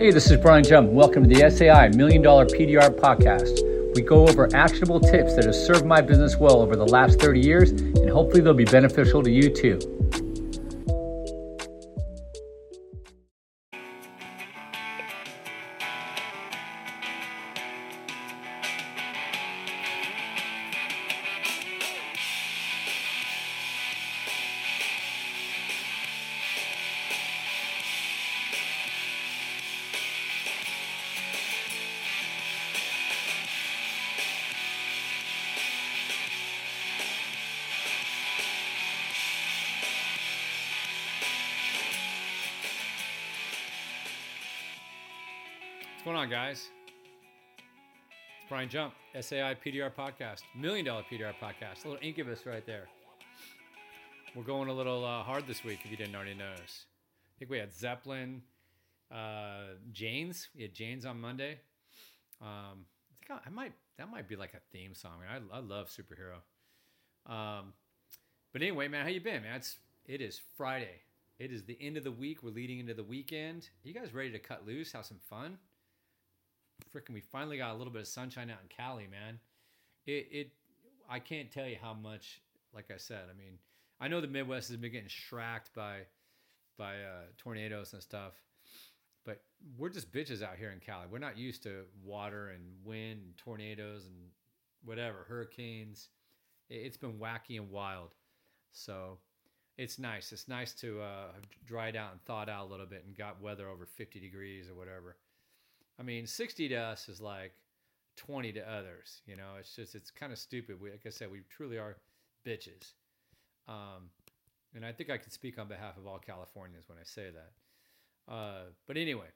Hey, this is Brian Jump. Welcome to the SAI Million Dollar PDR Podcast. We go over actionable tips that have served my business well over the last 30 years, and hopefully they'll be beneficial to you too. Going on, guys? It's Brian Jump, SAI PDR Podcast, Million Dollar PDR Podcast. A little incubus right there. We're going a little uh, hard this week, if you didn't already notice. I think we had Zeppelin, uh, Jane's. We had Jane's on Monday. Um, I think I, I might that might be like a theme song. I, I love superhero. Um, but anyway, man, how you been, man? It's it is Friday. It is the end of the week. We're leading into the weekend. you guys ready to cut loose? Have some fun? Freaking we finally got a little bit of sunshine out in Cali, man. It it I can't tell you how much. Like I said, I mean, I know the Midwest has been getting shracked by by uh, tornadoes and stuff, but we're just bitches out here in Cali. We're not used to water and wind and tornadoes and whatever hurricanes. It's been wacky and wild, so it's nice. It's nice to uh, have dried out and thawed out a little bit and got weather over 50 degrees or whatever. I mean, 60 to us is like 20 to others. You know, it's just, it's kind of stupid. We, like I said, we truly are bitches. Um, and I think I can speak on behalf of all Californians when I say that. Uh, but anyway,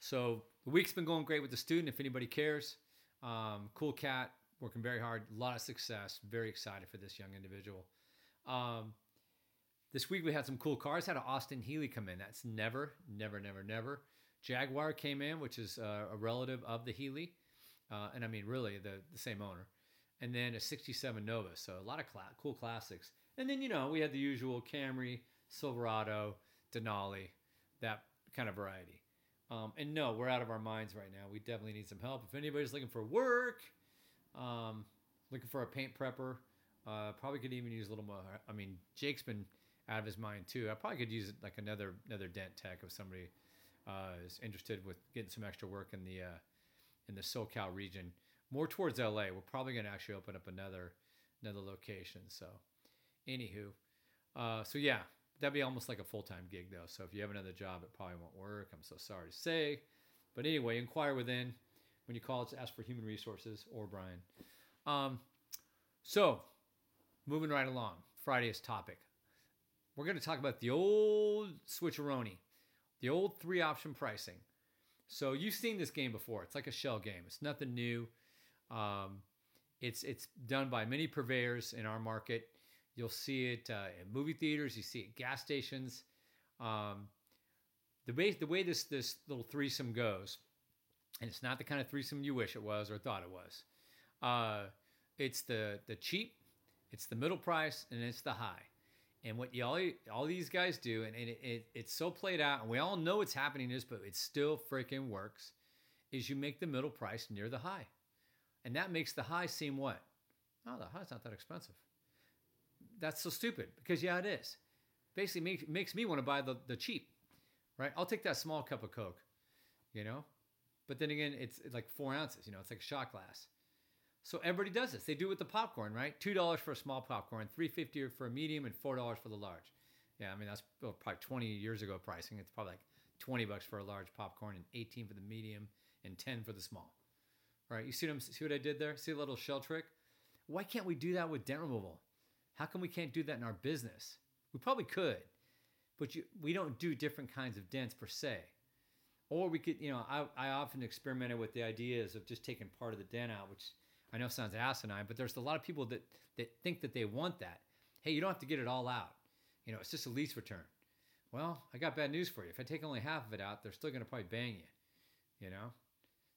so the week's been going great with the student, if anybody cares. Um, cool cat, working very hard, a lot of success. Very excited for this young individual. Um, this week we had some cool cars. Had an Austin Healey come in. That's never, never, never, never Jaguar came in, which is uh, a relative of the Healey, uh, and I mean really the the same owner. And then a '67 Nova, so a lot of cl- cool classics. And then you know we had the usual Camry, Silverado, Denali, that kind of variety. Um, and no, we're out of our minds right now. We definitely need some help. If anybody's looking for work, um, looking for a paint prepper, uh, probably could even use a little more. I mean, Jake's been out of his mind too. I probably could use like another another dent tech of somebody uh, is interested with getting some extra work in the uh, in the SoCal region, more towards LA. We're probably going to actually open up another another location. So, anywho, uh, so yeah, that'd be almost like a full time gig though. So if you have another job, it probably won't work. I'm so sorry to say, but anyway, inquire within when you call. It's ask for human resources or Brian. Um, so moving right along, Friday's topic. We're going to talk about the old switcheroni the old three option pricing. So you've seen this game before. It's like a shell game. It's nothing new. Um, it's it's done by many purveyors in our market. You'll see it uh, in movie theaters. You see it at gas stations. Um, the way the way this this little threesome goes, and it's not the kind of threesome you wish it was or thought it was. Uh, it's the the cheap, it's the middle price, and it's the high. And what y'all, all these guys do, and, and it, it, it's so played out, and we all know it's happening this, but it still freaking works, is you make the middle price near the high. And that makes the high seem what? Oh, the high's not that expensive. That's so stupid because, yeah, it is. Basically, makes, makes me want to buy the, the cheap, right? I'll take that small cup of Coke, you know? But then again, it's like four ounces, you know, it's like a shot glass. So everybody does this. They do it with the popcorn, right? Two dollars for a small popcorn, three fifty for a medium, and four dollars for the large. Yeah, I mean that's probably twenty years ago pricing. It's probably like twenty bucks for a large popcorn and eighteen for the medium and ten for the small. Right? You see what I'm, see what I did there? See a little shell trick? Why can't we do that with dent removal? How come we can't do that in our business? We probably could, but you, we don't do different kinds of dents per se. Or we could, you know, I, I often experimented with the ideas of just taking part of the dent out, which I know it sounds asinine, but there's a lot of people that that think that they want that. Hey, you don't have to get it all out. You know, it's just a lease return. Well, I got bad news for you. If I take only half of it out, they're still going to probably bang you. You know,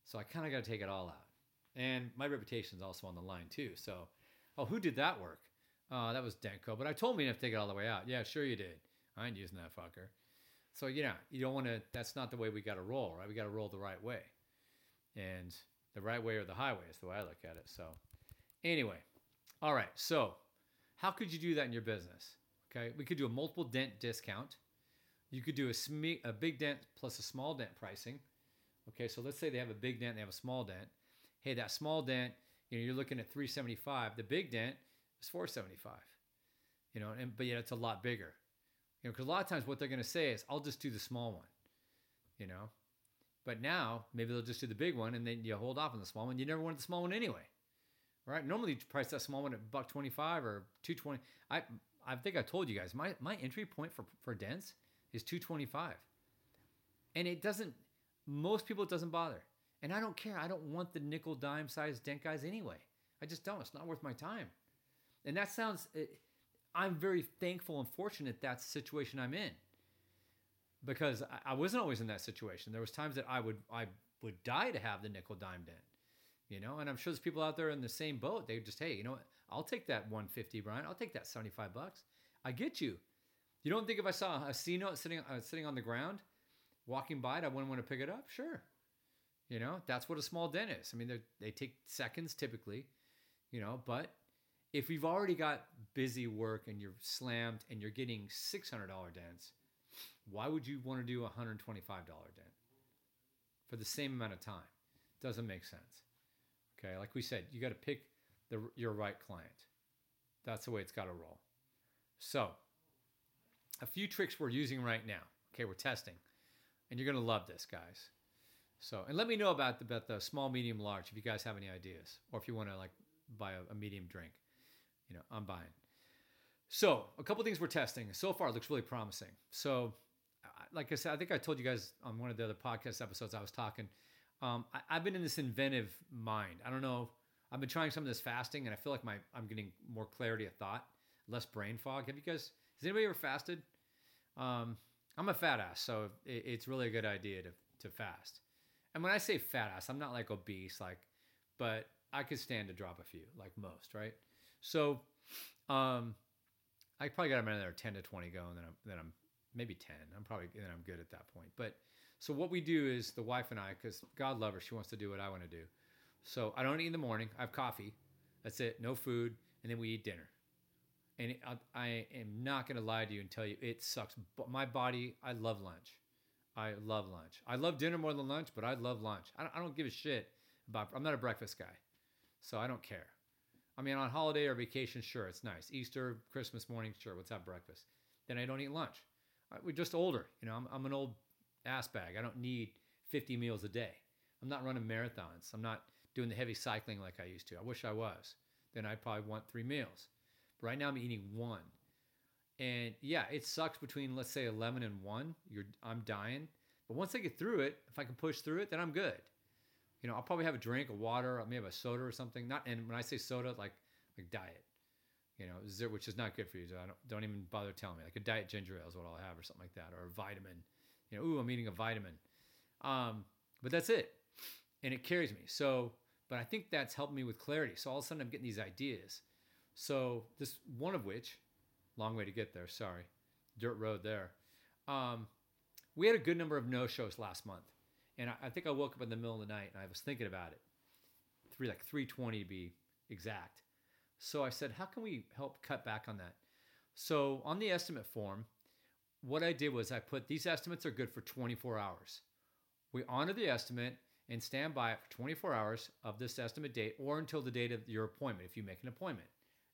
so I kind of got to take it all out. And my reputation's also on the line too. So, oh, who did that work? Uh, that was Dentco. But I told me to take it all the way out. Yeah, sure you did. I ain't using that fucker. So you know, you don't want to. That's not the way we got to roll, right? We got to roll the right way, and the right way or the highway is the way I look at it. So, anyway, all right. So, how could you do that in your business? Okay, we could do a multiple dent discount. You could do a, sme- a big dent plus a small dent pricing. Okay, so let's say they have a big dent, they have a small dent. Hey, that small dent, you know, you're looking at 375. The big dent is 475. You know, and but yet it's a lot bigger. You know, because a lot of times what they're going to say is, "I'll just do the small one." You know, but now maybe they'll just do the big one, and then you hold off on the small one. You never wanted the small one anyway, right? Normally, you price that small one at buck twenty five or two twenty. I I think I told you guys my my entry point for for dents is two twenty five, and it doesn't. Most people it doesn't bother, and I don't care. I don't want the nickel dime size dent guys anyway. I just don't. It's not worth my time. And that sounds. It, I'm very thankful and fortunate that's the situation I'm in. Because I, wasn't always in that situation. There was times that I would I would die to have the nickel dime dent. You know, and I'm sure there's people out there in the same boat. They just, hey, you know? I'll take that 150, Brian. I'll take that 75 bucks. I get you. You don't think if I saw a C note sitting uh, sitting on the ground, walking by, it, I wouldn't want to pick it up? Sure. You know, that's what a small dent is. I mean, they take seconds typically, you know, but if you've already got busy work and you're slammed and you're getting $600 dents, why would you want to do a $125 dent for the same amount of time? Doesn't make sense. Okay, like we said, you got to pick the, your right client. That's the way it's got to roll. So, a few tricks we're using right now. Okay, we're testing, and you're gonna love this, guys. So, and let me know about the, about the small, medium, large if you guys have any ideas, or if you want to like buy a, a medium drink you know, I'm buying. So a couple things we're testing. So far, looks really promising. So, like I said, I think I told you guys on one of the other podcast episodes I was talking. Um, I, have been in this inventive mind. I don't know. I've been trying some of this fasting, and I feel like my I'm getting more clarity of thought, less brain fog. Have you guys? Has anybody ever fasted? Um, I'm a fat ass, so it, it's really a good idea to to fast. And when I say fat ass, I'm not like obese, like, but I could stand to drop a few, like most, right? So, um, I probably got another 10 to 20 going, then I'm, then I'm maybe 10. I'm probably, and I'm good at that point. But so what we do is the wife and I, because God love her, she wants to do what I want to do. So I don't eat in the morning. I have coffee. That's it. No food. And then we eat dinner. And I, I, am not going to lie to you and tell you it sucks. But my body, I love lunch. I love lunch. I love dinner more than lunch, but I love lunch. I don't, I don't give a shit about, I'm not a breakfast guy. So I don't care. I mean, on holiday or vacation, sure, it's nice. Easter, Christmas morning, sure, let's have breakfast. Then I don't eat lunch. We're just older. You know, I'm, I'm an old ass bag. I don't need 50 meals a day. I'm not running marathons. I'm not doing the heavy cycling like I used to. I wish I was. Then I'd probably want three meals. But right now I'm eating one. And yeah, it sucks between let's say 11 and 1. You're I'm dying. But once I get through it, if I can push through it, then I'm good you know, I'll probably have a drink, of water, I may have a soda or something. Not, and when I say soda, like like diet, you know, which is not good for you. So I don't don't even bother telling me. Like a diet ginger ale is what I'll have, or something like that, or a vitamin. You know, ooh, I'm eating a vitamin. Um, but that's it, and it carries me. So, but I think that's helped me with clarity. So all of a sudden, I'm getting these ideas. So this one of which, long way to get there. Sorry, dirt road there. Um, we had a good number of no shows last month. And I, I, think I woke up in the middle of the night and I was thinking about it. Three like 320 to be exact. So I said, how can we help cut back on that? So on the estimate form, what I did was I put these estimates are good for 24 hours. We honor the estimate and stand by it for 24 hours of this estimate date or until the date of your appointment if you make an appointment.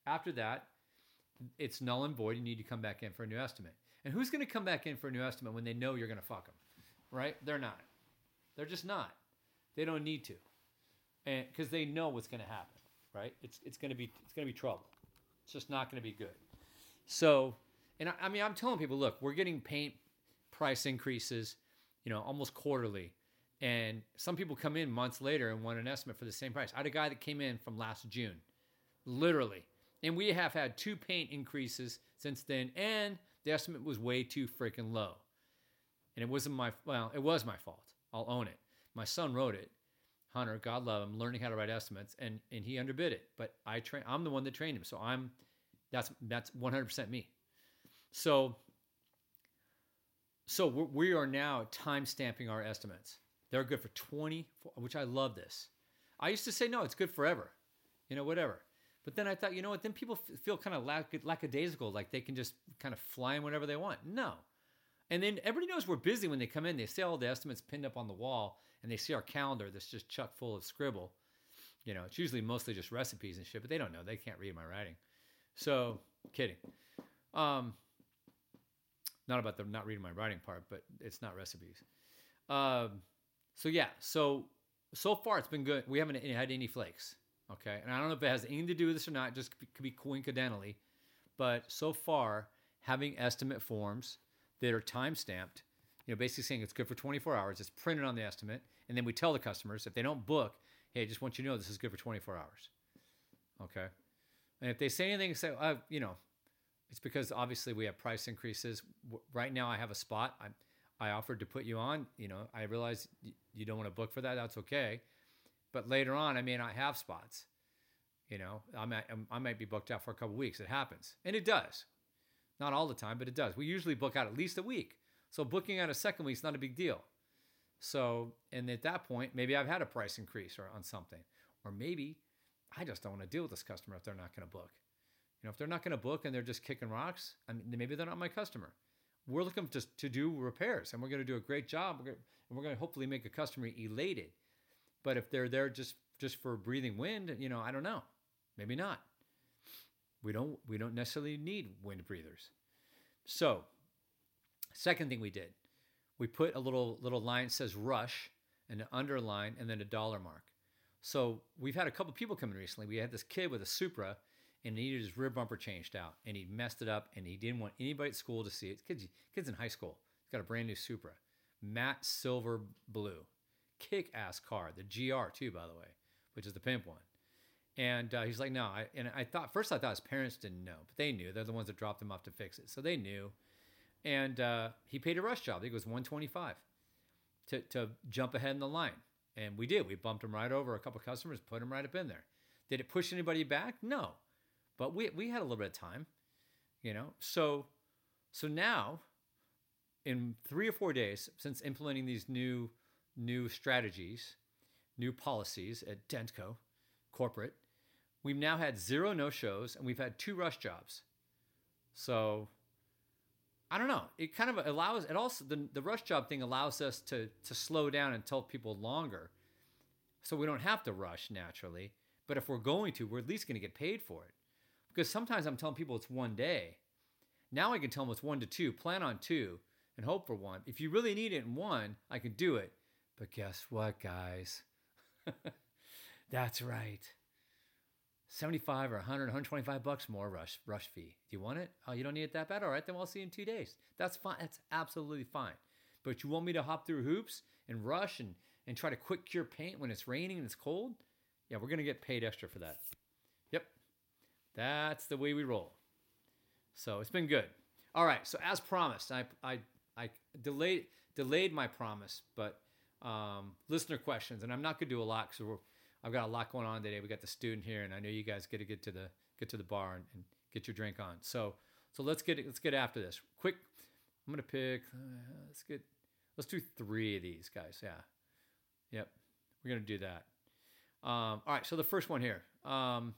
After that, it's null and void. You need to come back in for a new estimate. And who's going to come back in for a new estimate when they know you're going to fuck them? Right? They're not. They're just not. They don't need to, and because they know what's going to happen, right? It's it's going to be it's to be trouble. It's just not going to be good. So, and I, I mean, I'm telling people, look, we're getting paint price increases, you know, almost quarterly. And some people come in months later and want an estimate for the same price. I had a guy that came in from last June, literally. And we have had two paint increases since then, and the estimate was way too freaking low. And it wasn't my well, it was my fault. I'll own it. My son wrote it. Hunter, God love him, learning how to write estimates, and and he underbid it. But I train. I'm the one that trained him, so I'm that's that's 100% me. So So we're, now time stamping our estimates. They're good for 20, which I love this. I used to say, no, it's good forever, you know, whatever. But then I thought, you know what? Then people feel kind of lack- lackadaisical, like they can just kind of fly in whenever they want. No. And then everybody knows we're busy when they come in. They see all the estimates pinned up on the wall, and they see our calendar that's just chuck full of scribble. You know, it's usually mostly just recipes and shit, but they don't know. They can't read my writing. So, kidding. Um, not about the not reading my writing part, but it's not recipes. Um, so yeah, so so far it's been good. We haven't had any flakes. Okay, and I don't know if it has anything to do with this or not. Just could be coincidentally, but so far having estimate forms that are time stamped, you know, basically saying it's good for 24 hours. It's printed on the estimate, and then we tell the customers if they don't book, hey, I just want you to know this is good for 24 hours. Okay, and if they say anything, say, uh, you know, it's because obviously we have price increases. Right now, I have a spot. I I offered to put you on. You know, I realize you don't want to book for that. That's okay. But later on, I may not have spots. You know, I might I might be booked out for a couple weeks. It happens, and it does. Not all the time, but it does. We usually book out at least a week. So booking out a second week is not a big deal. So, and at that point, maybe I've had a price increase or on something, or maybe I just don't want to deal with this customer if they're not going to book. You know, if they're not going to book and they're just kicking rocks, I mean, maybe they're not my customer. We're looking to, to do repairs and we're going to do a great job. We're going to, and we're going to hopefully make a customer elated. But if they're there just just for breathing wind, you know, I don't know. Maybe not. We don't we don't necessarily need wind breathers. So, second thing we did, we put a little little line says rush and an underline and then a dollar mark. So we've had a couple people come in recently. We had this kid with a Supra and he needed his rear bumper changed out and he messed it up and he didn't want anybody at school to see it. Kids, kids in high school. He's got a brand new Supra, matte silver blue, kick ass car. The GR too, by the way, which is the pimp one. And uh, he's like, no. I, and I thought first I thought his parents didn't know, but they knew. They're the ones that dropped him off to fix it, so they knew. And uh, he paid a rush job. I think it was 125 to to jump ahead in the line, and we did. We bumped him right over a couple customers, put him right up in there. Did it push anybody back? No, but we we had a little bit of time, you know. So so now, in three or four days since implementing these new new strategies, new policies at Dentco corporate, we've now had zero no shows and we've had two rush jobs. So I don't know. It kind of allows it also the, the rush job thing allows us to to slow down and tell people longer. So we don't have to rush naturally. But if we're going to, we're at least going to get paid for it. Because sometimes I'm telling people it's one day. Now I can tell them it's one to two. Plan on two and hope for one. If you really need it in one, I can do it. But guess what, guys? That's right. 75 or 100, 125 bucks more rush rush fee. Do you want it? Oh, you don't need it that bad? All right, then we'll see you in two days. That's fine. That's absolutely fine. But you want me to hop through hoops and rush and, and try to quick cure paint when it's raining and it's cold? Yeah, we're going to get paid extra for that. Yep. That's the way we roll. So it's been good. All right. So as promised, I, I, I delayed, delayed my promise, but um, listener questions, and I'm not going to do a lot because we're I've got a lot going on today. We got the student here, and I know you guys get to get to the get to the bar and, and get your drink on. So so let's get let's get after this. Quick, I'm gonna pick. Uh, let's get let's do three of these guys. Yeah, yep, we're gonna do that. Um, all right. So the first one here, um,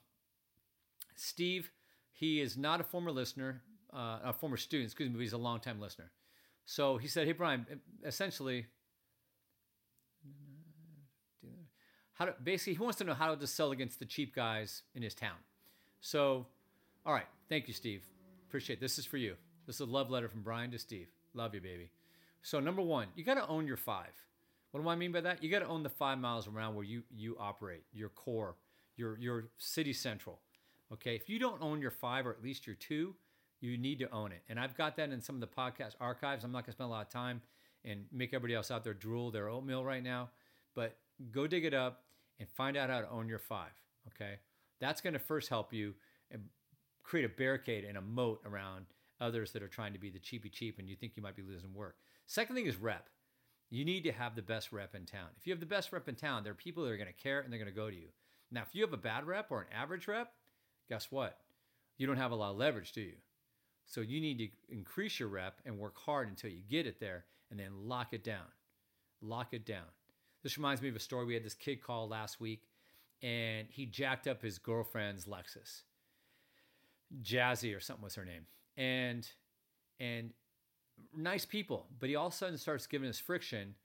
Steve. He is not a former listener, uh, a former student. Excuse me, but he's a longtime listener. So he said, "Hey Brian, essentially." How to basically he wants to know how to sell against the cheap guys in his town. So, all right, thank you, Steve. Appreciate it. this is for you. This is a love letter from Brian to Steve. Love you, baby. So number one, you got to own your five. What do I mean by that? You got to own the five miles around where you you operate, your core, your your city central. Okay, if you don't own your five or at least your two, you need to own it. And I've got that in some of the podcast archives. I'm not gonna spend a lot of time and make everybody else out there drool their oatmeal right now, but go dig it up and find out how to own your five. Okay. That's going to first help you eh, create a barricade and a moat around others that are trying to be the cheapy cheap and you think you might be losing work. Second thing is rep. You need to have the best rep in town. If you have the best rep in town, there are people that are going to care and they're going to go to you. Now, if you have a bad rep or an average rep, guess what? You don't have a lot of leverage, do you? So you need to increase your rep and work hard until you get it there and then lock it down. Lock it down. This reminds me of a story. We had this kid call last week and he jacked up his girlfriend's Lexus. Jazzy or something was her name. And and nice people, but he all of a sudden starts giving us friction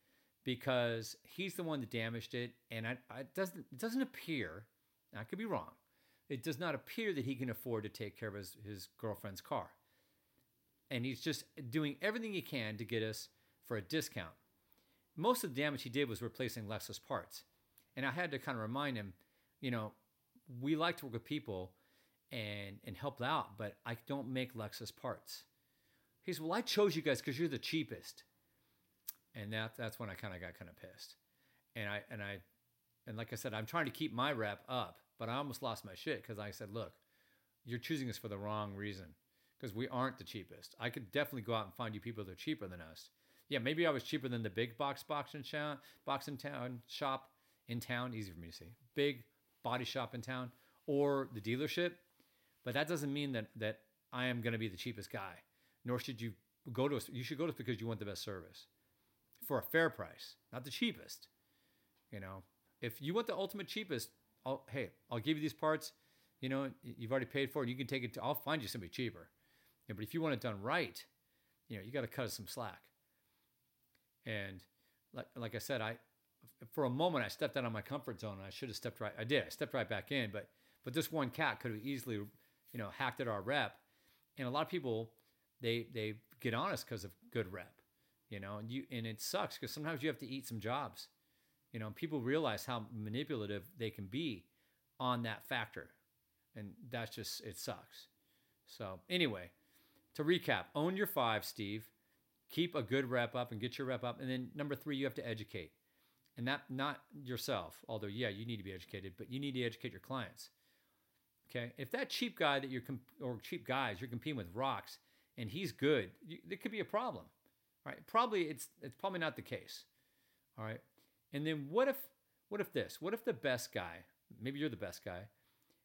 because he's the one that damaged it, and I, I, it doesn't it doesn't appear. I could be wrong. It does not appear that he can afford to take care of his, his girlfriend's car, and he's just doing everything he can to get us for a discount. Most of the damage he did was replacing Lexus parts, and I had to kind of remind him, you know, we like to work with people and and help out, but I don't make Lexus parts. He said, "Well, I chose you guys because you're the cheapest." and that that's when I kind of got kind of pissed, and I and I and like I said, I'm trying to keep my rep up, but I almost lost my shit because I said, look, you're choosing us for the wrong reason because we aren't the cheapest. I could definitely go out and find you people that are cheaper than us. Yeah, maybe I was cheaper than the big box box in town, box in town shop in town. Easy for me to say, Big body shop in town or the dealership, but that doesn't mean that that I am going to be the cheapest guy. Nor should you go to us. You should go to us because you want the best service for a fair price, not the cheapest. You know, if you want the ultimate cheapest, I'll, hey, I'll give you these parts. You know, you've already paid for it. You can take it. To, I'll find you somebody cheaper. Yeah, but if you want it done right, you know, you got to cut us some slack. And like like I said, I for a moment I stepped out of my comfort zone. and I should have stepped right. I did. I stepped right back in. But but this one cat could have easily, you know, hacked at our rep. And a lot of people, they they get honest because of good rep you know, and you and it sucks because sometimes you have to eat some jobs, you know. People realize how manipulative they can be on that factor, and that's just it sucks. So anyway, to recap, own your five, Steve. Keep a good rep up and get your rep up, and then number three, you have to educate, and that not yourself. Although yeah, you need to be educated, but you need to educate your clients. Okay, if that cheap guy that you're comp- or cheap guys you're competing with rocks, and he's good, you, there could be a problem right? Probably it's it's probably not the case. All right. And then what if what if this? What if the best guy, maybe you're the best guy,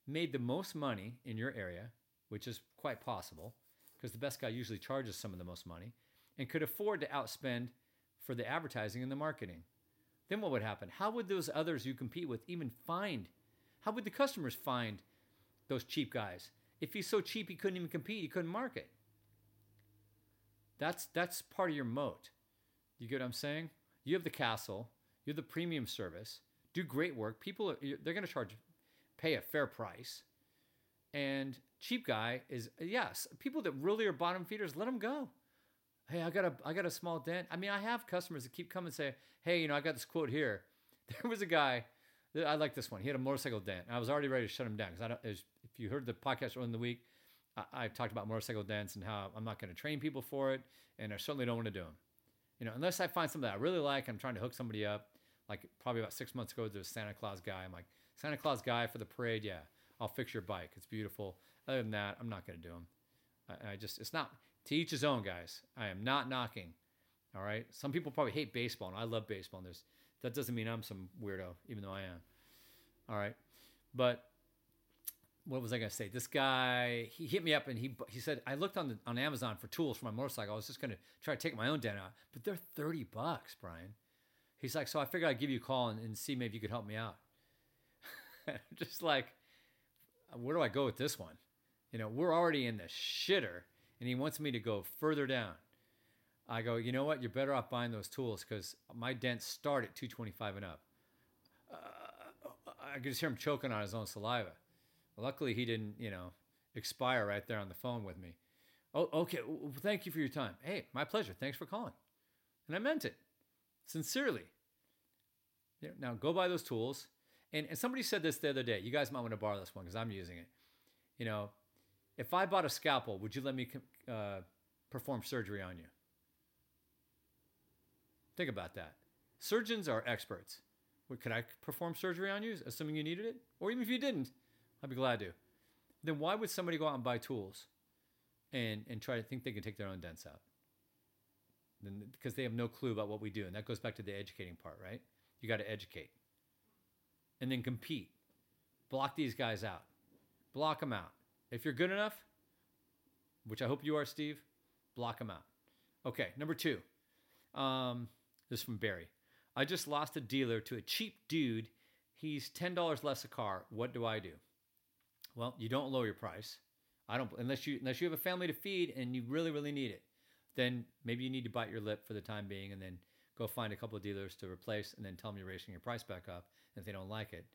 made the most money in your area, which is quite possible, because the best guy usually charges some of the most money, and could afford to outspend for the advertising and the marketing. Then what would happen? How would those others you compete with even find? How would the customers find those cheap guys? If he's so cheap he couldn't even compete, he couldn't market. That's that's part of your moat. You get what I'm saying? You have the castle, you have the premium service, do great work. People are, they're going to charge, pay a fair price, and cheap guy is yes. People that really are bottom feeders, let them go. Hey, I got a I got a small dent. I mean, I have customers that keep coming and say, hey, you know, I got this quote here. There was a guy. I like this one. He had a motorcycle dent. I was already ready to shut him down because I don't. If you heard the podcast earlier in the week, I, talked about motorcycle dance and how I'm not going to train people for it, and I certainly don't want to do them. You know, unless I find something that I really like, I'm trying to hook somebody up. Like probably about six months ago, there was a Santa Claus guy. I'm like, Santa Claus guy for the parade, yeah, I'll fix your bike. It's beautiful. Other than that, I'm not going to do them. I, I just, it's not to each his own, guys. I am not knocking. All right. Some people probably hate baseball, and I love baseball. And there's that doesn't mean I'm some weirdo, even though I am. All right, but what was I going to say? This guy, he hit me up and he he said I looked on the, on Amazon for tools for my motorcycle. I was just going to try to take my own dent out, but they're thirty bucks, Brian. He's like, so I figured I'd give you a call and, and see maybe you could help me out. just like, where do I go with this one? You know, we're already in the shitter, and he wants me to go further down. I go, you know what? You're better off buying those tools because my dents start at 225 and up. Uh, I could just hear him choking on his own saliva. Luckily, he didn't, you know, expire right there on the phone with me. Oh, okay. Well, thank you for your time. Hey, my pleasure. Thanks for calling. And I meant it sincerely. Now go buy those tools. And, and somebody said this the other day. You guys might want to borrow this one because I'm using it. You know, if I bought a scalpel, would you let me uh, perform surgery on you? Think about that. Surgeons are experts. Could I perform surgery on you, assuming you needed it? Or even if you didn't, I'd be glad to. Then why would somebody go out and buy tools and, and try to think they can take their own dents out? Then, because they have no clue about what we do. And that goes back to the educating part, right? You got to educate. And then compete. Block these guys out. Block them out. If you're good enough, which I hope you are, Steve, block them out. Okay, number two. Um, this is from Barry. I just lost a dealer to a cheap dude. He's ten dollars less a car. What do I do? Well, you don't lower your price. I don't unless you unless you have a family to feed and you really really need it. Then maybe you need to bite your lip for the time being and then go find a couple of dealers to replace and then tell them you're raising your price back up. And if they don't like it,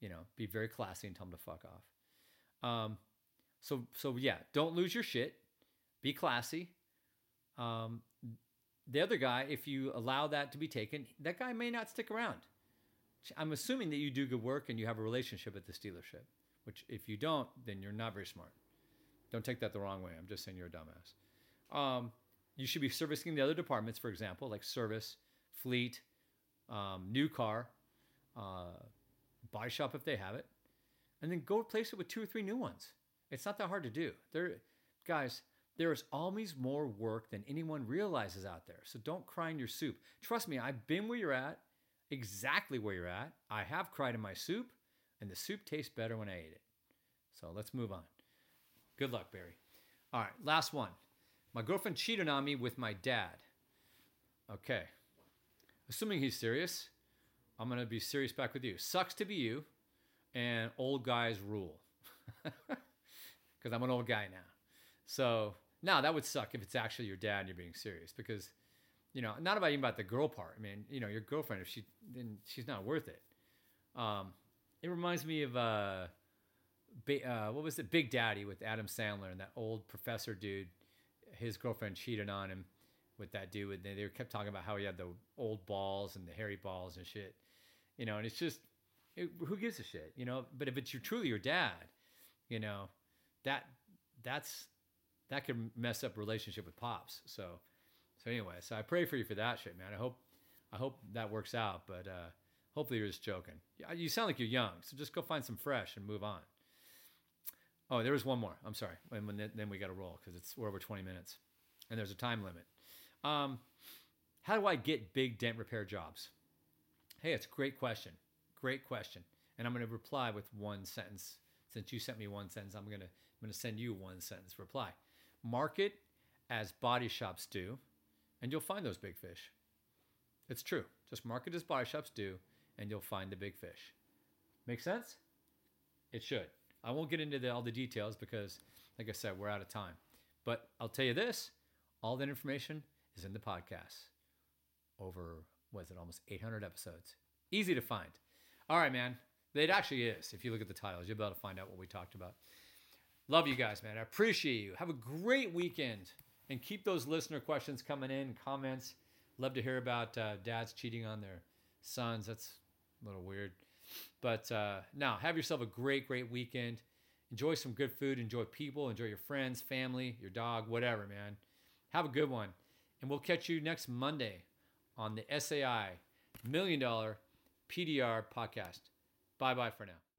you know, be very classy and tell them to fuck off. Um, so so yeah, don't lose your shit. Be classy. Um, the other guy, if you allow that to be taken, that guy may not stick around. I'm assuming that you do good work and you have a relationship at this dealership, which if you don't, then you're not very smart. Don't take that the wrong way. I'm just saying you're a dumbass. Um, you should be servicing the other departments, for example, like service, fleet, um, new car, uh, buy shop if they have it, and then go replace it with two or three new ones. It's not that hard to do. There, guys, there is always more work than anyone realizes out there. So don't cry in your soup. Trust me, I've been where you're at, exactly where you're at. I have cried in my soup, and the soup tastes better when I ate it. So let's move on. Good luck, Barry. All right, last one. My girlfriend cheated on me with my dad. Okay. Assuming he's serious, I'm going to be serious back with you. Sucks to be you, and old guys rule. Because I'm an old guy now. So now that would suck if it's actually your dad and you're being serious because, you know, not about even about the girl part. I mean, you know, your girlfriend, if she, then she's not worth it. Um, it reminds me of, uh, uh, what was it? Big Daddy with Adam Sandler and that old professor dude. His girlfriend cheated on him with that dude. And they kept talking about how he had the old balls and the hairy balls and shit. You know, and it's just, it, who gives a shit, you know? But if it's your, truly your dad, you know, that that's that could mess up relationship with pops. So, so anyway, so I pray for you for that shit, man. I hope, I hope that works out. But uh, hopefully you're just joking. You sound like you're young, so just go find some fresh and move on. Oh, there was one more. I'm sorry. And then, we got to roll because it's we're over 20 minutes, and there's a time limit. Um, how do I get big dent repair jobs? Hey, it's a great question. Great question. And I'm going to reply with one sentence. Since you sent me one sentence, I'm going to I'm going to send you one sentence reply. Market as body shops do, and you'll find those big fish. It's true. Just market as body shops do, and you'll find the big fish. Make sense? It should. I won't get into the, all the details because, like I said, we're out of time. But I'll tell you this all that information is in the podcast. Over, was it, almost 800 episodes. Easy to find. All right, man. It actually is. If you look at the titles, you'll be able to find out what we talked about. Love you guys, man. I appreciate you. Have a great weekend and keep those listener questions coming in, comments. Love to hear about uh, dads cheating on their sons. That's a little weird. But uh, now, have yourself a great, great weekend. Enjoy some good food. Enjoy people. Enjoy your friends, family, your dog, whatever, man. Have a good one. And we'll catch you next Monday on the SAI Million Dollar PDR podcast. Bye bye for now.